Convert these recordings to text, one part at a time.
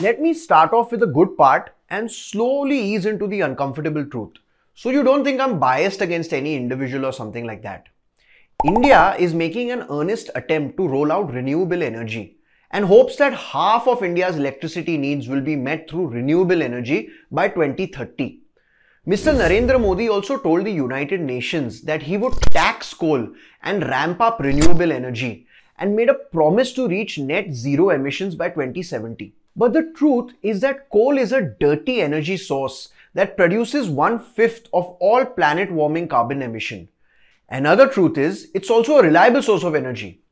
Let me start off with the good part and slowly ease into the uncomfortable truth. So you don't think I'm biased against any individual or something like that. India is making an earnest attempt to roll out renewable energy and hopes that half of India's electricity needs will be met through renewable energy by 2030. Mr. Narendra Modi also told the United Nations that he would tax coal and ramp up renewable energy and made a promise to reach net zero emissions by 2070. But the truth is that coal is a dirty energy source that produces one fifth of all planet warming carbon emission. Another truth is it's also a reliable source of energy.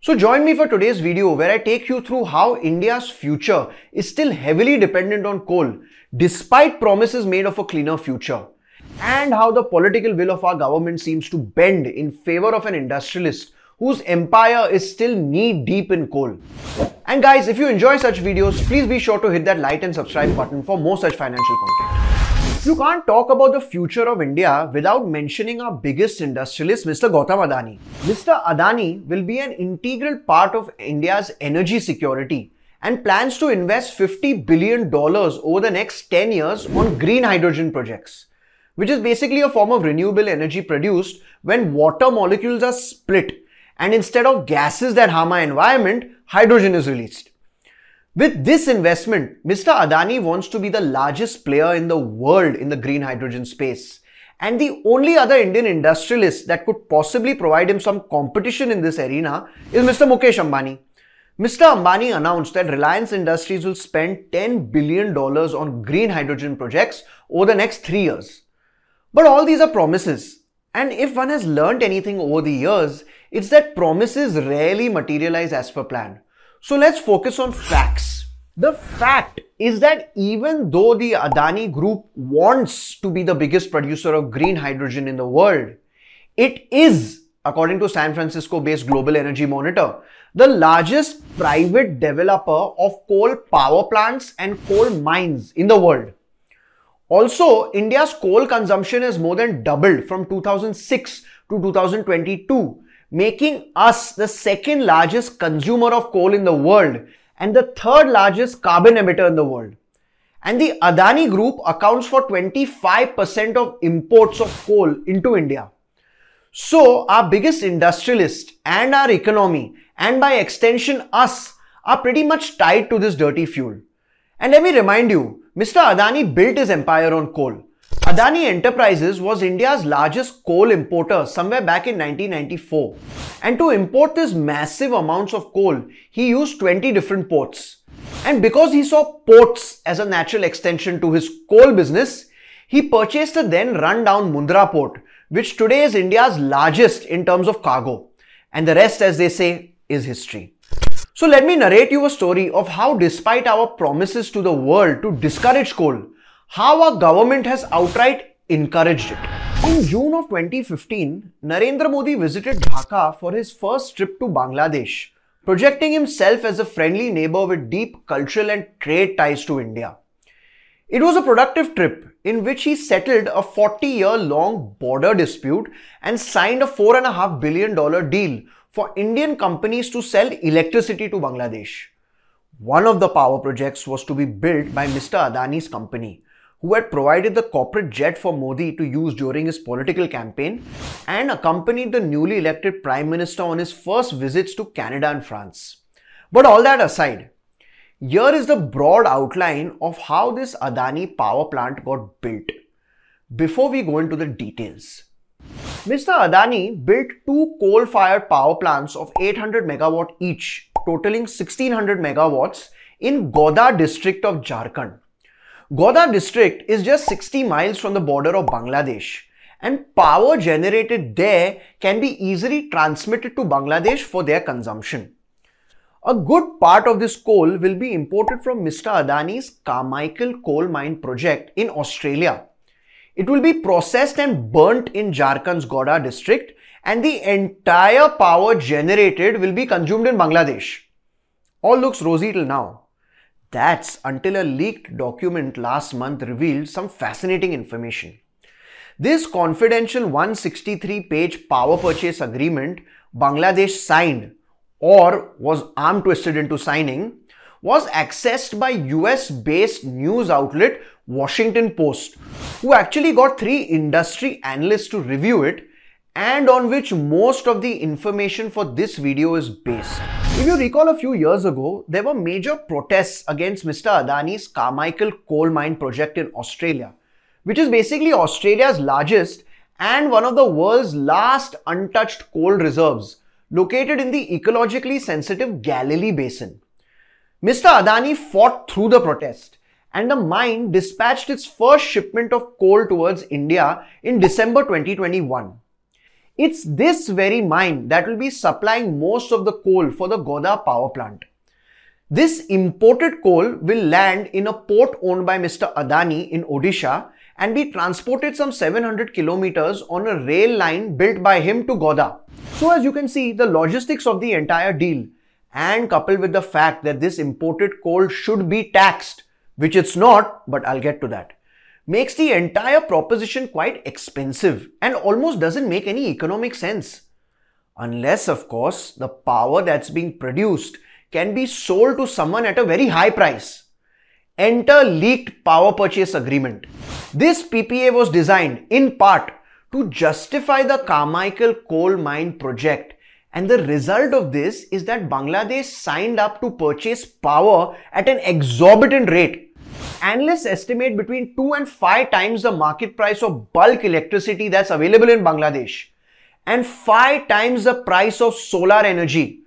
So join me for today's video where I take you through how India's future is still heavily dependent on coal despite promises made of a cleaner future and how the political will of our government seems to bend in favor of an industrialist whose empire is still knee deep in coal. And guys, if you enjoy such videos, please be sure to hit that like and subscribe button for more such financial content. You can't talk about the future of India without mentioning our biggest industrialist, Mr. Gautam Adani. Mr. Adani will be an integral part of India's energy security and plans to invest $50 billion over the next 10 years on green hydrogen projects, which is basically a form of renewable energy produced when water molecules are split and instead of gases that harm our environment, hydrogen is released. With this investment, Mr. Adani wants to be the largest player in the world in the green hydrogen space. And the only other Indian industrialist that could possibly provide him some competition in this arena is Mr. Mukesh Ambani. Mr. Ambani announced that Reliance Industries will spend $10 billion on green hydrogen projects over the next three years. But all these are promises. And if one has learned anything over the years, it's that promises rarely materialize as per plan. So let's focus on facts. The fact is that even though the Adani group wants to be the biggest producer of green hydrogen in the world, it is, according to San Francisco based Global Energy Monitor, the largest private developer of coal power plants and coal mines in the world. Also, India's coal consumption has more than doubled from 2006 to 2022, making us the second largest consumer of coal in the world and the third largest carbon emitter in the world. And the Adani Group accounts for 25% of imports of coal into India. So, our biggest industrialist and our economy, and by extension us, are pretty much tied to this dirty fuel. And let me remind you, Mr. Adani built his empire on coal. Adani Enterprises was India's largest coal importer somewhere back in 1994. And to import this massive amounts of coal, he used 20 different ports. And because he saw ports as a natural extension to his coal business, he purchased the then run-down Mundra port, which today is India's largest in terms of cargo. And the rest, as they say, is history. So let me narrate you a story of how despite our promises to the world to discourage coal, how our government has outright encouraged it. In June of 2015, Narendra Modi visited Dhaka for his first trip to Bangladesh, projecting himself as a friendly neighbor with deep cultural and trade ties to India. It was a productive trip in which he settled a 40 year long border dispute and signed a $4.5 billion deal for Indian companies to sell electricity to Bangladesh. One of the power projects was to be built by Mr. Adani's company, who had provided the corporate jet for Modi to use during his political campaign and accompanied the newly elected Prime Minister on his first visits to Canada and France. But all that aside, here is the broad outline of how this Adani power plant got built. Before we go into the details, Mr. Adani built two coal-fired power plants of 800 megawatt each, totaling 1600 megawatts in Godda district of Jharkhand. Godda district is just 60 miles from the border of Bangladesh and power generated there can be easily transmitted to Bangladesh for their consumption. A good part of this coal will be imported from Mr. Adani's Carmichael coal mine project in Australia it will be processed and burnt in Jharkhand's Godda district and the entire power generated will be consumed in Bangladesh. All looks rosy till now. That's until a leaked document last month revealed some fascinating information. This confidential 163 page power purchase agreement Bangladesh signed or was arm twisted into signing was accessed by US based news outlet Washington Post, who actually got three industry analysts to review it and on which most of the information for this video is based. If you recall a few years ago, there were major protests against Mr. Adani's Carmichael coal mine project in Australia, which is basically Australia's largest and one of the world's last untouched coal reserves located in the ecologically sensitive Galilee Basin. Mr. Adani fought through the protest and the mine dispatched its first shipment of coal towards India in December 2021. It's this very mine that will be supplying most of the coal for the Godda power plant. This imported coal will land in a port owned by Mr. Adani in Odisha and be transported some 700 kilometers on a rail line built by him to Godda. So as you can see, the logistics of the entire deal and coupled with the fact that this imported coal should be taxed, which it's not, but I'll get to that makes the entire proposition quite expensive and almost doesn't make any economic sense. Unless, of course, the power that's being produced can be sold to someone at a very high price. Enter leaked power purchase agreement. This PPA was designed in part to justify the Carmichael coal mine project and the result of this is that Bangladesh signed up to purchase power at an exorbitant rate Analysts estimate between 2 and 5 times the market price of bulk electricity that's available in Bangladesh and 5 times the price of solar energy.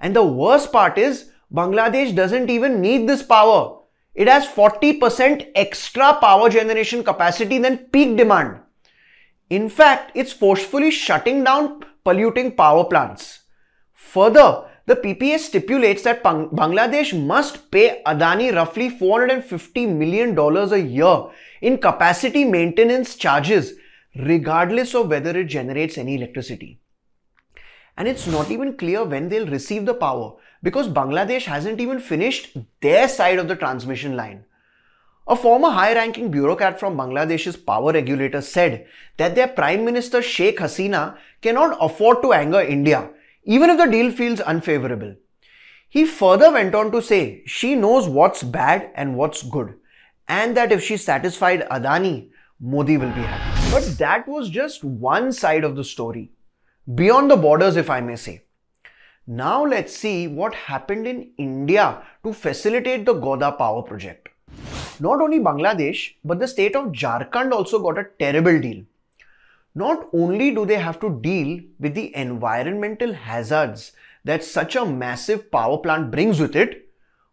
And the worst part is Bangladesh doesn't even need this power. It has 40% extra power generation capacity than peak demand. In fact, it's forcefully shutting down polluting power plants. Further, the PPA stipulates that Bangladesh must pay Adani roughly $450 million a year in capacity maintenance charges, regardless of whether it generates any electricity. And it's not even clear when they'll receive the power because Bangladesh hasn't even finished their side of the transmission line. A former high ranking bureaucrat from Bangladesh's power regulator said that their Prime Minister Sheikh Hasina cannot afford to anger India even if the deal feels unfavorable. He further went on to say she knows what's bad and what's good, and that if she satisfied Adani, Modi will be happy. But that was just one side of the story, beyond the borders, if I may say. Now let's see what happened in India to facilitate the Godda power project. Not only Bangladesh, but the state of Jharkhand also got a terrible deal not only do they have to deal with the environmental hazards that such a massive power plant brings with it,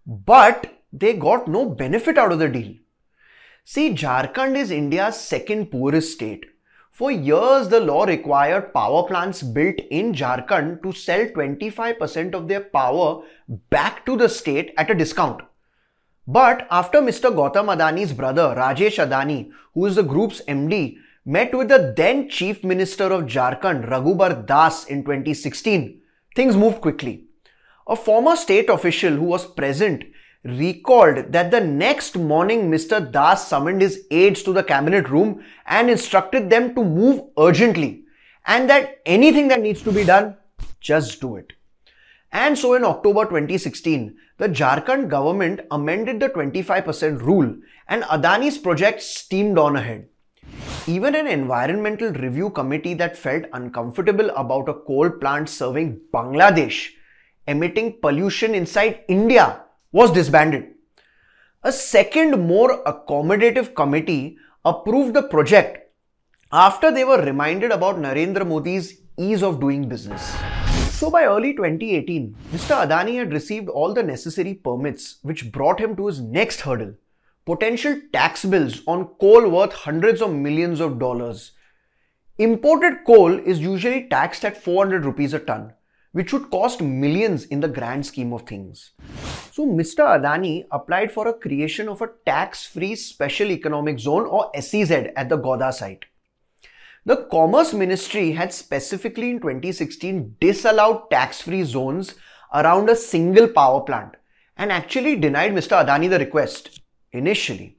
but they got no benefit out of the deal. See, Jharkhand is India's second poorest state. For years, the law required power plants built in Jharkhand to sell 25% of their power back to the state at a discount. But after Mr. Gautam Adani's brother, Rajesh Adani, who is the group's MD, met with the then Chief Minister of Jharkhand, Raghubar Das, in 2016, things moved quickly. A former state official who was present recalled that the next morning Mr. Das summoned his aides to the cabinet room and instructed them to move urgently and that anything that needs to be done, just do it. And so in October 2016, the Jharkhand government amended the 25% rule and Adani's project steamed on ahead. Even an environmental review committee that felt uncomfortable about a coal plant serving Bangladesh emitting pollution inside India was disbanded. A second, more accommodative committee approved the project after they were reminded about Narendra Modi's ease of doing business. So by early 2018, Mr. Adani had received all the necessary permits which brought him to his next hurdle potential tax bills on coal worth hundreds of millions of dollars. Imported coal is usually taxed at 400 rupees a ton, which would cost millions in the grand scheme of things. So Mr. Adani applied for a creation of a tax-free special economic zone or SEZ at the Godda site. The Commerce Ministry had specifically in 2016 disallowed tax-free zones around a single power plant and actually denied Mr. Adani the request initially.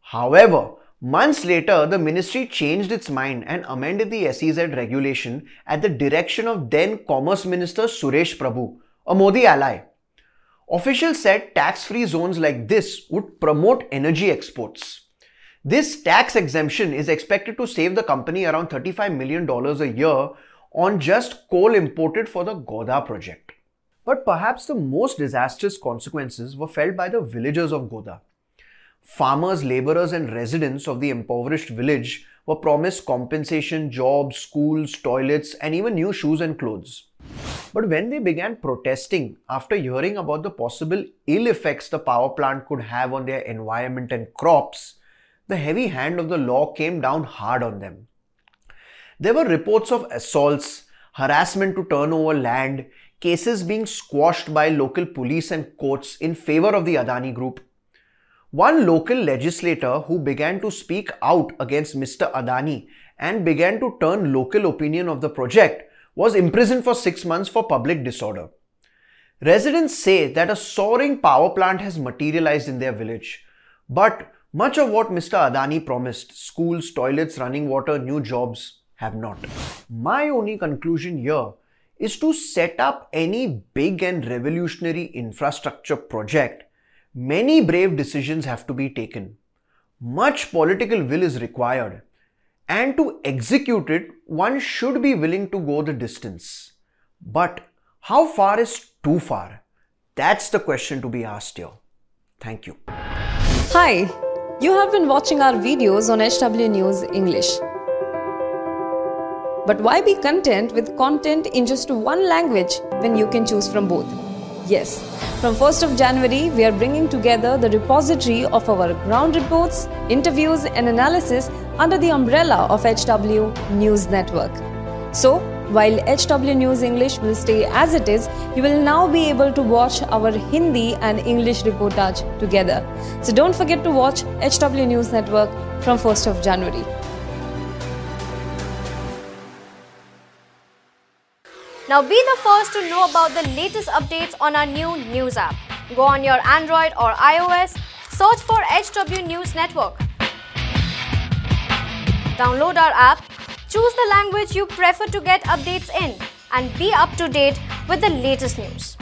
However, months later, the ministry changed its mind and amended the SEZ regulation at the direction of then Commerce Minister Suresh Prabhu, a Modi ally. Officials said tax free zones like this would promote energy exports. This tax exemption is expected to save the company around $35 million a year on just coal imported for the Godda project. But perhaps the most disastrous consequences were felt by the villagers of Godda. Farmers, laborers, and residents of the impoverished village were promised compensation, jobs, schools, toilets, and even new shoes and clothes. But when they began protesting after hearing about the possible ill effects the power plant could have on their environment and crops, the heavy hand of the law came down hard on them. There were reports of assaults, harassment to turn over land, cases being squashed by local police and courts in favor of the Adani group. One local legislator who began to speak out against Mr. Adani and began to turn local opinion of the project was imprisoned for six months for public disorder. Residents say that a soaring power plant has materialized in their village, but much of what Mr. Adani promised schools, toilets, running water, new jobs have not. My only conclusion here is to set up any big and revolutionary infrastructure project, many brave decisions have to be taken. Much political will is required. And to execute it, one should be willing to go the distance. But how far is too far? That's the question to be asked here. Thank you. Hi. You have been watching our videos on HW News English. But why be content with content in just one language when you can choose from both? Yes, from 1st of January, we are bringing together the repository of our ground reports, interviews, and analysis under the umbrella of HW News Network. So, while HW News English will stay as it is, you will now be able to watch our Hindi and English reportage together. So don't forget to watch HW News Network from 1st of January. Now be the first to know about the latest updates on our new news app. Go on your Android or iOS, search for HW News Network. Download our app Choose the language you prefer to get updates in and be up to date with the latest news.